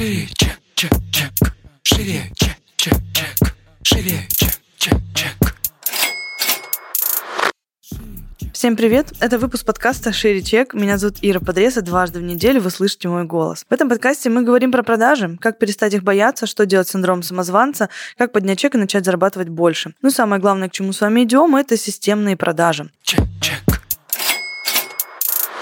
Шире, чек, чек, чек. Шире, чек, чек, чек. Шире, чек, чек, чек. Всем привет! Это выпуск подкаста «Шире чек». Меня зовут Ира Подрез, и дважды в неделю вы слышите мой голос. В этом подкасте мы говорим про продажи, как перестать их бояться, что делать с синдромом самозванца, как поднять чек и начать зарабатывать больше. Ну самое главное, к чему с вами идем, это системные продажи. Чек, чек.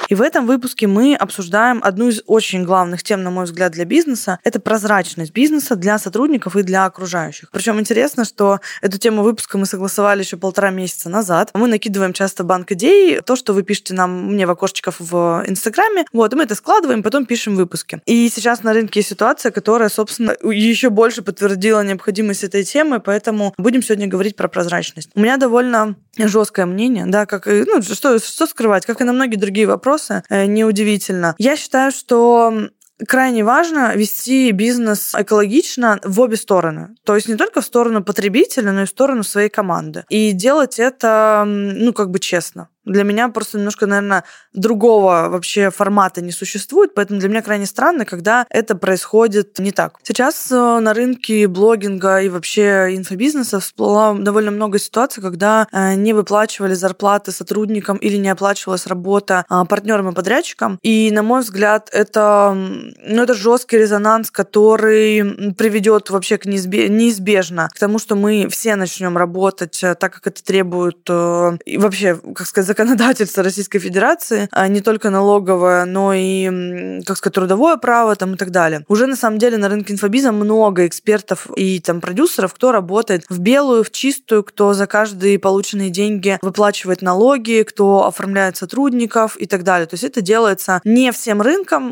И в этом выпуске мы обсуждаем одну из очень главных тем, на мой взгляд, для бизнеса. Это прозрачность бизнеса для сотрудников и для окружающих. Причем интересно, что эту тему выпуска мы согласовали еще полтора месяца назад. Мы накидываем часто банк идей, то, что вы пишете нам мне в окошечках в Инстаграме, вот, и мы это складываем, потом пишем выпуски. И сейчас на рынке есть ситуация, которая, собственно, еще больше подтвердила необходимость этой темы, поэтому будем сегодня говорить про прозрачность. У меня довольно жесткое мнение, да, как ну, что, что скрывать, как и на многие другие вопросы, э, неудивительно. Я считаю, что крайне важно вести бизнес экологично в обе стороны. То есть не только в сторону потребителя, но и в сторону своей команды. И делать это, ну, как бы честно. Для меня просто немножко, наверное, другого вообще формата не существует, поэтому для меня крайне странно, когда это происходит не так. Сейчас э, на рынке блогинга и вообще инфобизнеса всплыло довольно много ситуаций, когда э, не выплачивали зарплаты сотрудникам или не оплачивалась работа а, партнерам и подрядчикам. И, на мой взгляд, это, ну, это жесткий резонанс, который приведет вообще к неизбежно к тому, что мы все начнем работать э, так, как это требует и вообще, как сказать, законодательство Российской Федерации, а не только налоговое, но и, как сказать, трудовое право там и так далее. Уже на самом деле на рынке инфобиза много экспертов и там продюсеров, кто работает в белую, в чистую, кто за каждые полученные деньги выплачивает налоги, кто оформляет сотрудников и так далее. То есть это делается не всем рынком,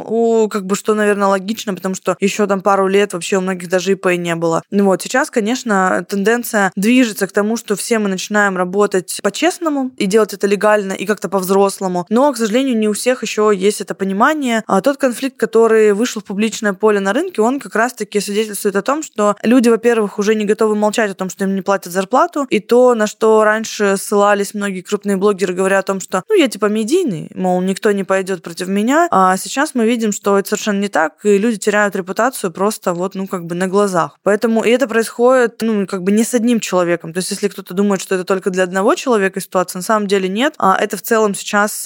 как бы что, наверное, логично, потому что еще там пару лет вообще у многих даже ИП не было. Ну вот, сейчас, конечно, тенденция движется к тому, что все мы начинаем работать по-честному и делать это легально легально и как-то по-взрослому. Но, к сожалению, не у всех еще есть это понимание. А тот конфликт, который вышел в публичное поле на рынке, он как раз-таки свидетельствует о том, что люди, во-первых, уже не готовы молчать о том, что им не платят зарплату, и то, на что раньше ссылались многие крупные блогеры, говоря о том, что, ну, я типа медийный, мол, никто не пойдет против меня, а сейчас мы видим, что это совершенно не так, и люди теряют репутацию просто вот, ну, как бы на глазах. Поэтому и это происходит, ну, как бы не с одним человеком. То есть, если кто-то думает, что это только для одного человека ситуация, на самом деле нет. А это в целом сейчас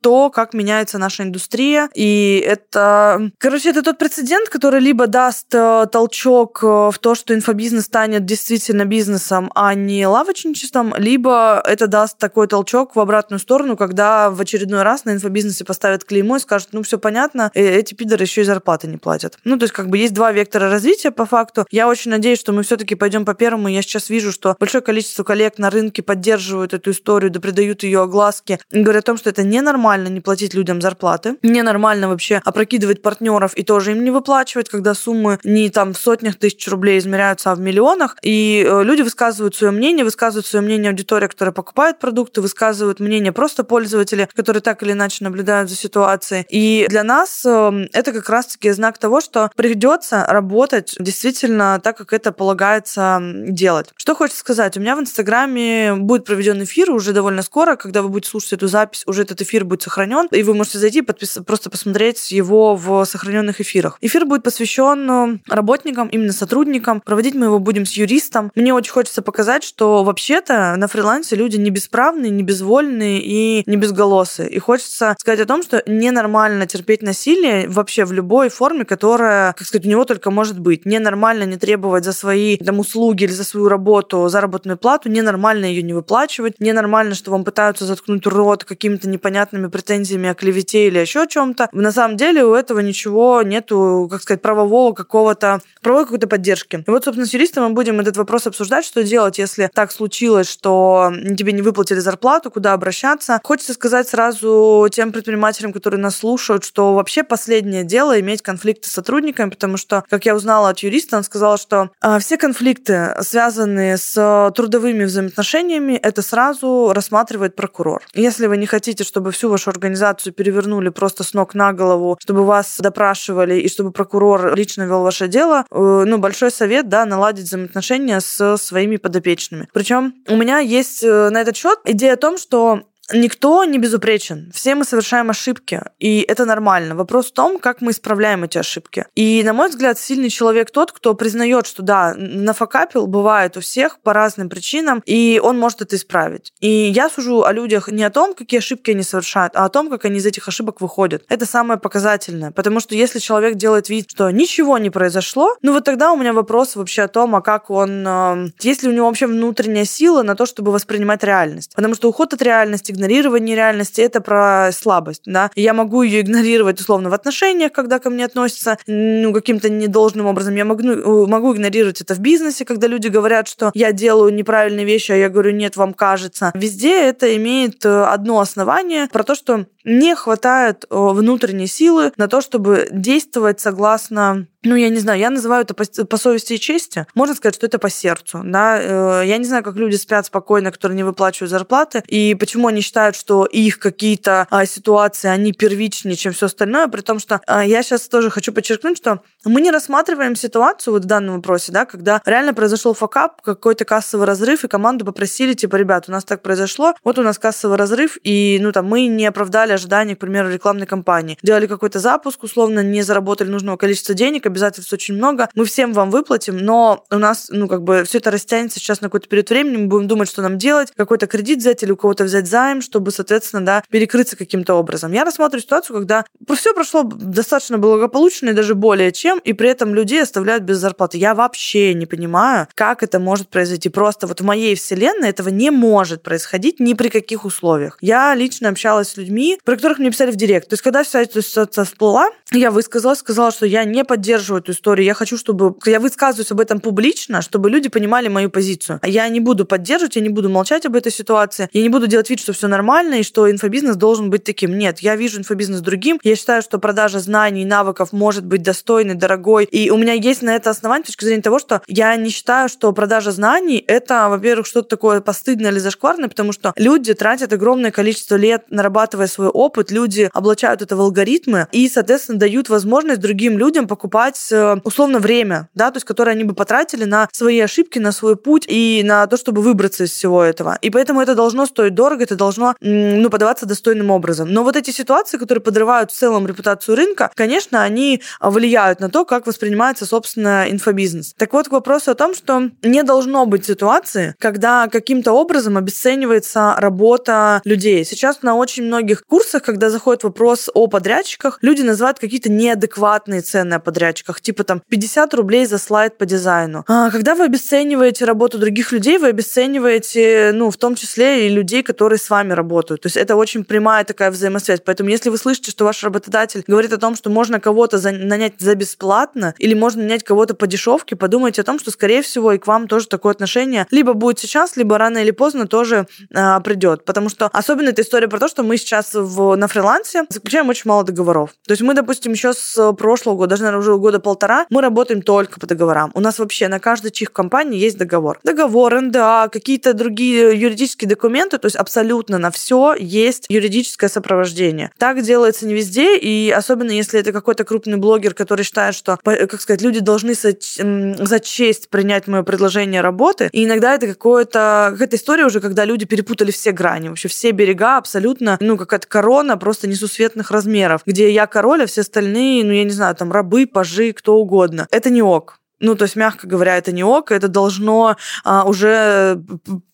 то, как меняется наша индустрия. И это, короче, это тот прецедент, который либо даст э, толчок э, в то, что инфобизнес станет действительно бизнесом, а не лавочничеством, либо это даст такой толчок в обратную сторону, когда в очередной раз на инфобизнесе поставят клеймо и скажут, ну, все понятно, э, эти пидоры еще и зарплаты не платят. Ну, то есть, как бы есть два вектора развития по факту. Я очень надеюсь, что мы все-таки пойдем по первому. Я сейчас вижу, что большое количество коллег на рынке поддерживают эту историю, да придают ее огласке, говорят о том, что это ненормально не платить людям зарплаты, ненормально вообще опрокидывать партнеров и тоже им не выплачивать, когда суммы не там в сотнях тысяч рублей измеряются, а в миллионах. И э, люди высказывают свое мнение, высказывают свое мнение аудитория, которая покупает продукты, высказывают мнение просто пользователи, которые так или иначе наблюдают за ситуацией. И для нас эм, это как раз-таки знак того, что придется работать действительно так, как это полагается делать. Что хочется сказать? У меня в Инстаграме будет проведен эфир уже довольно скоро, когда вы будете слушать эту запись, уже этот эфир будет сохранен, и вы можете зайти и подпис... просто посмотреть его в сохраненных эфирах. Эфир будет посвящен э, работникам, именно сотрудникам. Проводить мы его будем с юристом. Мне очень хочется показать, что вообще-то на фрилансе люди не бесправные, не безвольные и не безголосые. И хочется сказать о том, что ненормально терпеть насилие вообще в любой форме, которая, как сказать, у него только может быть. Ненормально не требовать за свои там, услуги или за свою работу заработную плату, ненормально ее не выплачивать, ненормально, что вам пытаются заткнуть рот какими-то непонятными претензиями о клевете или еще о чем-то. На самом деле у этого ничего нету, как сказать, правового какого-то, правовой какой-то поддержки. И вот, собственно, с юристом мы будем этот вопрос обсуждать, что делать, если так случилось, что тебе не выплатили зарплату, куда обращаться. Хочется сказать сразу тем предпринимателям, которые нас слушают, что вообще последнее дело иметь конфликты с сотрудниками, потому что, как я узнала от юриста, он сказал, что а, все конфликты, связанные с трудовыми взаимоотношениями, это сразу рассматривает прокурор. Если вы не хотите, чтобы всю вашу организацию перевернули просто с ног на голову, чтобы вас допрашивали и чтобы прокурор лично вел ваше дело, э, ну, большой совет, да, наладить взаимоотношения с своими подопечными. Причем у меня есть э, на этот счет идея о том, что никто не безупречен. Все мы совершаем ошибки, и это нормально. Вопрос в том, как мы исправляем эти ошибки. И, на мой взгляд, сильный человек тот, кто признает, что да, нафакапил, бывает у всех по разным причинам, и он может это исправить. И я сужу о людях не о том, какие ошибки они совершают, а о том, как они из этих ошибок выходят. Это самое показательное. Потому что если человек делает вид, что ничего не произошло, ну вот тогда у меня вопрос вообще о том, а как он... Э, есть ли у него вообще внутренняя сила на то, чтобы воспринимать реальность. Потому что уход от реальности, игнорирование реальности — это про слабость. Да? я могу ее игнорировать условно в отношениях, когда ко мне относятся ну, каким-то недолжным образом. Я могу, э, могу игнорировать это в бизнесе, когда люди говорят, что я делаю неправильные вещи, а я говорю, нет, вам кажется. Везде это имеет э, одно основание про то, что не хватает э, внутренней силы на то, чтобы действовать согласно ну, я не знаю, я называю это по, по совести и чести. Можно сказать, что это по сердцу. Да? Э, я не знаю, как люди спят спокойно, которые не выплачивают зарплаты, и почему они считают, что их какие-то а, ситуации, они первичнее, чем все остальное, при том, что а, я сейчас тоже хочу подчеркнуть, что мы не рассматриваем ситуацию вот в данном вопросе, да, когда реально произошел факап, какой-то кассовый разрыв, и команду попросили, типа, ребят, у нас так произошло, вот у нас кассовый разрыв, и, ну, там, мы не оправдали ожидания, к примеру, рекламной кампании. Делали какой-то запуск, условно, не заработали нужного количества денег, обязательств очень много, мы всем вам выплатим, но у нас, ну, как бы все это растянется сейчас на какой-то период времени, мы будем думать, что нам делать, какой-то кредит взять или у кого-то взять займ, чтобы, соответственно, да, перекрыться каким-то образом. Я рассматриваю ситуацию, когда все прошло достаточно благополучно и даже более чем, и при этом людей оставляют без зарплаты. Я вообще не понимаю, как это может произойти. Просто вот в моей вселенной этого не может происходить ни при каких условиях. Я лично общалась с людьми, про которых мне писали в директ. То есть, когда вся эта ситуация всплыла, я высказалась, сказала, что я не поддерживаю эту историю. Я хочу, чтобы... Я высказываюсь об этом публично, чтобы люди понимали мою позицию. Я не буду поддерживать, я не буду молчать об этой ситуации, я не буду делать вид, что все нормально и что инфобизнес должен быть таким. Нет, я вижу инфобизнес другим. Я считаю, что продажа знаний и навыков может быть достойной, дорогой. И у меня есть на это основание с точки зрения того, что я не считаю, что продажа знаний — это, во-первых, что-то такое постыдное или зашкварное, потому что люди тратят огромное количество лет, нарабатывая свой опыт, люди облачают это в алгоритмы и, соответственно, дают возможность другим людям покупать э, условно время, да, то есть которое они бы потратили на свои ошибки, на свой путь и на то, чтобы выбраться из всего этого. И поэтому это должно стоить дорого, это должно ну, подаваться достойным образом. Но вот эти ситуации, которые подрывают в целом репутацию рынка, конечно, они влияют на то, как воспринимается, собственно, инфобизнес. Так вот, к вопросу о том, что не должно быть ситуации, когда каким-то образом обесценивается работа людей. Сейчас на очень многих курсах, когда заходит вопрос о подрядчиках, люди называют какие-то неадекватные цены о подрядчиках, типа там 50 рублей за слайд по дизайну. А когда вы обесцениваете работу других людей, вы обесцениваете, ну, в том числе и людей, которые с вами работают. То есть это очень прямая такая взаимосвязь. Поэтому если вы слышите, что ваш работодатель говорит о том, что можно кого-то нанять за бесплатно или можно нанять кого-то по дешевке, подумайте о том, что, скорее всего, и к вам тоже такое отношение либо будет сейчас, либо рано или поздно тоже а, придет. Потому что особенно эта история про то, что мы сейчас на фрилансе заключаем очень мало договоров. То есть мы, допустим, еще с прошлого года, даже, наверное, уже года полтора, мы работаем только по договорам. У нас вообще на каждой чих компании есть договор. Договор, НДА, какие-то другие юридические документы, то есть абсолютно на все есть юридическое сопровождение. Так делается не везде, и особенно если это какой-то крупный блогер, который считает, что, как сказать, люди должны за честь принять мое предложение работы, и иногда это какое-то, какая-то история уже, когда люди перепутали все грани, вообще все берега абсолютно, ну, какая-то корона просто несусветных размеров, где я король, а все остальные, ну, я не знаю, там, рабы, пажи, кто угодно. Это не ок. Ну, то есть, мягко говоря, это не ок, это должно а, уже,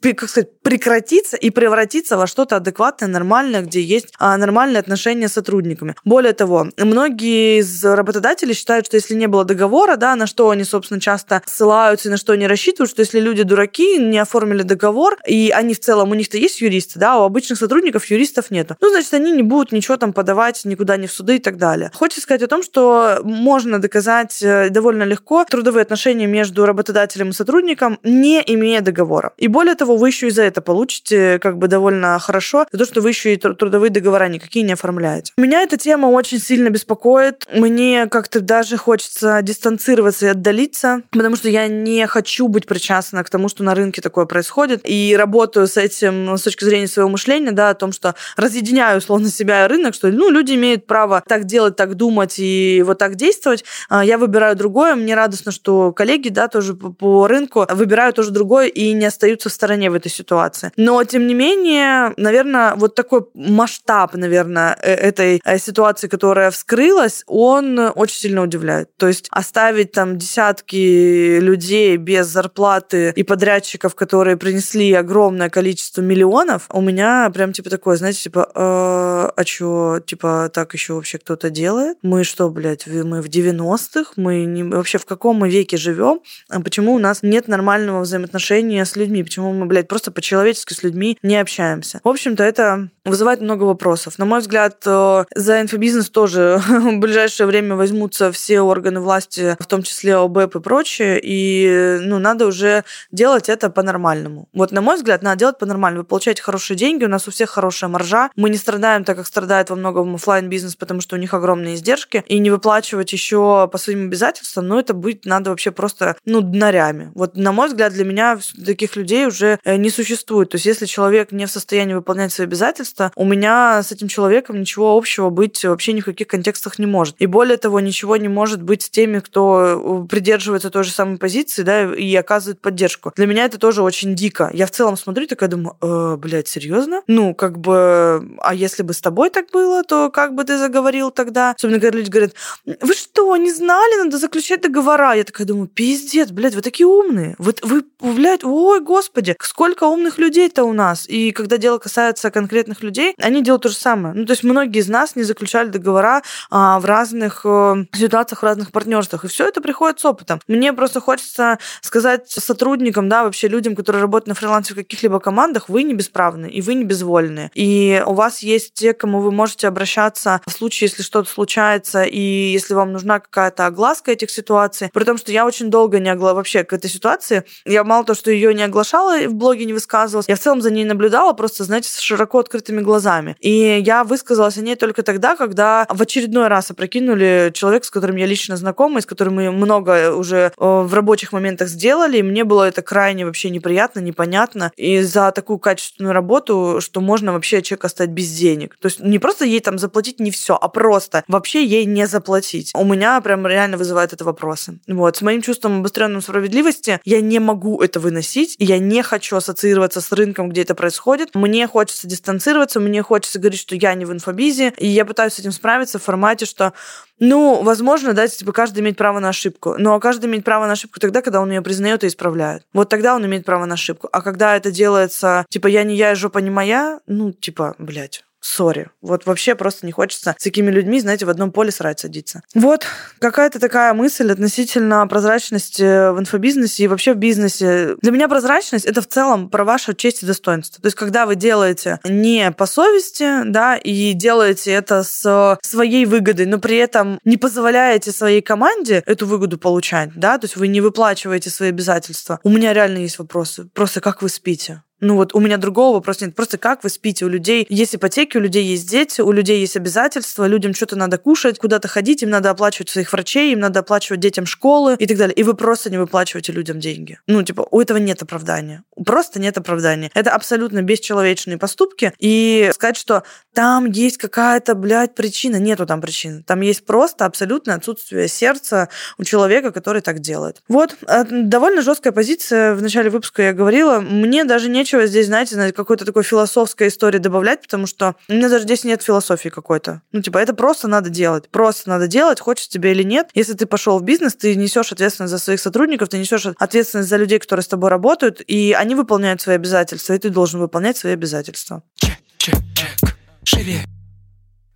как сказать, прекратиться и превратиться во что-то адекватное, нормальное, где есть а, нормальные отношения с сотрудниками. Более того, многие из работодателей считают, что если не было договора, да, на что они, собственно, часто ссылаются и на что они рассчитывают, что если люди дураки, не оформили договор, и они в целом, у них-то есть юристы, да, у обычных сотрудников юристов нету, ну, значит, они не будут ничего там подавать никуда не в суды и так далее. Хочется сказать о том, что можно доказать э, довольно легко трудовые отношения между работодателем и сотрудником, не имея договора. И более того, вы еще и за это получите как бы довольно хорошо, за то, что вы еще и трудовые договора никакие не оформляете. Меня эта тема очень сильно беспокоит. Мне как-то даже хочется дистанцироваться и отдалиться, потому что я не хочу быть причастна к тому, что на рынке такое происходит. И работаю с этим с точки зрения своего мышления, да, о том, что разъединяю условно себя и рынок, что ну, люди имеют право так делать, так думать и вот так действовать. А я выбираю другое. Мне радостно, что коллеги, да, тоже по рынку выбирают тоже другое и не остаются в стороне в этой ситуации. Ситуации. Но, тем не менее, наверное, вот такой масштаб, наверное, э, этой э, ситуации, которая вскрылась, он очень сильно удивляет. То есть оставить там десятки людей без зарплаты и подрядчиков, которые принесли огромное количество миллионов, у меня прям типа такое, знаете, типа, э, а что, типа, так еще вообще кто-то делает? Мы что, блядь, мы в 90-х? Мы не, вообще в каком мы веке живем? А почему у нас нет нормального взаимоотношения с людьми? Почему мы, блядь, просто по-человечески с людьми не общаемся? В общем-то, это вызывает много вопросов. На мой взгляд, э, за инфобизнес тоже в ближайшее время возьмутся все органы власти, в том числе ОБЭП и прочее, и ну, надо уже делать это по-нормальному. Вот, на мой взгляд, надо делать по-нормальному. Вы получаете хорошие деньги, у нас у всех хорошая маржа, мы не страдаем так, как страдает во многом офлайн бизнес потому что у них огромные издержки, и не выплачивать еще по своим обязательствам, ну, это быть надо вообще просто, ну, днарями. Вот, на мой взгляд, для меня таких людей уже э, не существует. То есть, если человек не в состоянии выполнять свои обязательства, у меня с этим человеком ничего общего быть вообще ни в каких контекстах не может. И более того, ничего не может быть с теми, кто э, придерживается той же самой позиции, да, и оказывает поддержку. Для меня это тоже очень дико. Я в целом смотрю, такая думаю, э, блядь, серьезно? Ну, как бы, а если бы с тобой так было, то как бы ты заговорил тогда? Особенно, когда люди говорят, вы что, не знали, надо заключать договора? Я такая думаю, пиздец, блядь, вы такие умные. Вы, вы блядь, ой, господи, сколько умных людей-то у нас. И когда дело касается конкретных людей, они делают то же самое. Ну, то есть многие из нас не заключали договора а, в разных э, ситуациях, в разных партнерствах. И все это приходит с опытом. Мне просто хочется сказать сотрудникам, да, вообще людям, которые работают на фрилансе в каких-либо командах, вы не бесправны, и вы не безвольны. И у вас есть те, кому вы можете обращаться в случае, если что-то случается, и если вам нужна какая-то огласка этих ситуаций. При том, что я очень долго не огла вообще к этой ситуации. Я мало то, что ее не оглашала, в блоге не высказывалась, я в целом за ней наблюдала, просто, знаете, с широко открытыми глазами. И я высказалась о ней только тогда, когда в очередной раз опрокинули человека, с которым я лично знакома, и с которым мы много уже э, в рабочих моментах сделали, и мне было это крайне вообще неприятно, непонятно, и за такую качественную работу, что можно вообще человека оставить без денег. То есть не просто ей там заплатить не все, а просто вообще ей не заплатить. У меня прям реально вызывает это вопросы. Вот. С моим чувством обостренной справедливости я не могу это выносить, и я не хочу ассоциироваться с рынком, где это происходит. Мне хочется дистанцироваться, мне хочется говорить, что я не в инфобизе, и я пытаюсь с этим справиться в формате, что ну, возможно, да, типа каждый имеет право на ошибку. Но каждый имеет право на ошибку тогда, когда он ее признает и исправляет. Вот тогда он имеет право на ошибку. А когда это делается, типа, я не я, жопа не моя, ну, типа, блядь, сори. Вот вообще просто не хочется с такими людьми, знаете, в одном поле срать садиться. Вот какая-то такая мысль относительно прозрачности в инфобизнесе и вообще в бизнесе. Для меня прозрачность — это в целом про вашу честь и достоинство. То есть когда вы делаете не по совести, да, и делаете это с своей выгодой, но при этом не позволяете своей команде эту выгоду получать, да, то есть вы не выплачиваете свои обязательства. У меня реально есть вопросы. Просто как вы спите? Ну вот у меня другого вопроса нет. Просто как вы спите? У людей есть ипотеки, у людей есть дети, у людей есть обязательства, людям что-то надо кушать, куда-то ходить, им надо оплачивать своих врачей, им надо оплачивать детям школы и так далее. И вы просто не выплачиваете людям деньги. Ну, типа, у этого нет оправдания. Просто нет оправдания. Это абсолютно бесчеловечные поступки. И сказать, что там есть какая-то, блядь, причина. Нету там причины. Там есть просто абсолютное отсутствие сердца у человека, который так делает. Вот. Э, довольно жесткая позиция. В начале выпуска я говорила. Мне даже не нечего здесь, знаете, какой-то такой философской истории добавлять, потому что у меня даже здесь нет философии какой-то. Ну, типа, это просто надо делать. Просто надо делать, хочешь тебе или нет. Если ты пошел в бизнес, ты несешь ответственность за своих сотрудников, ты несешь ответственность за людей, которые с тобой работают, и они выполняют свои обязательства, и ты должен выполнять свои обязательства. Чек, чек, чек. Шире.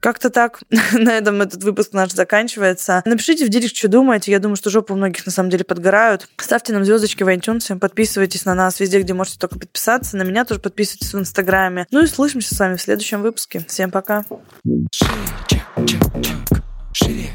Как-то так. На этом этот выпуск наш заканчивается. Напишите в директ, что думаете. Я думаю, что жопы у многих на самом деле подгорают. Ставьте нам звездочки в iTunes, подписывайтесь на нас везде, где можете только подписаться. На меня тоже подписывайтесь в Инстаграме. Ну и слышимся с вами в следующем выпуске. Всем пока. Шире,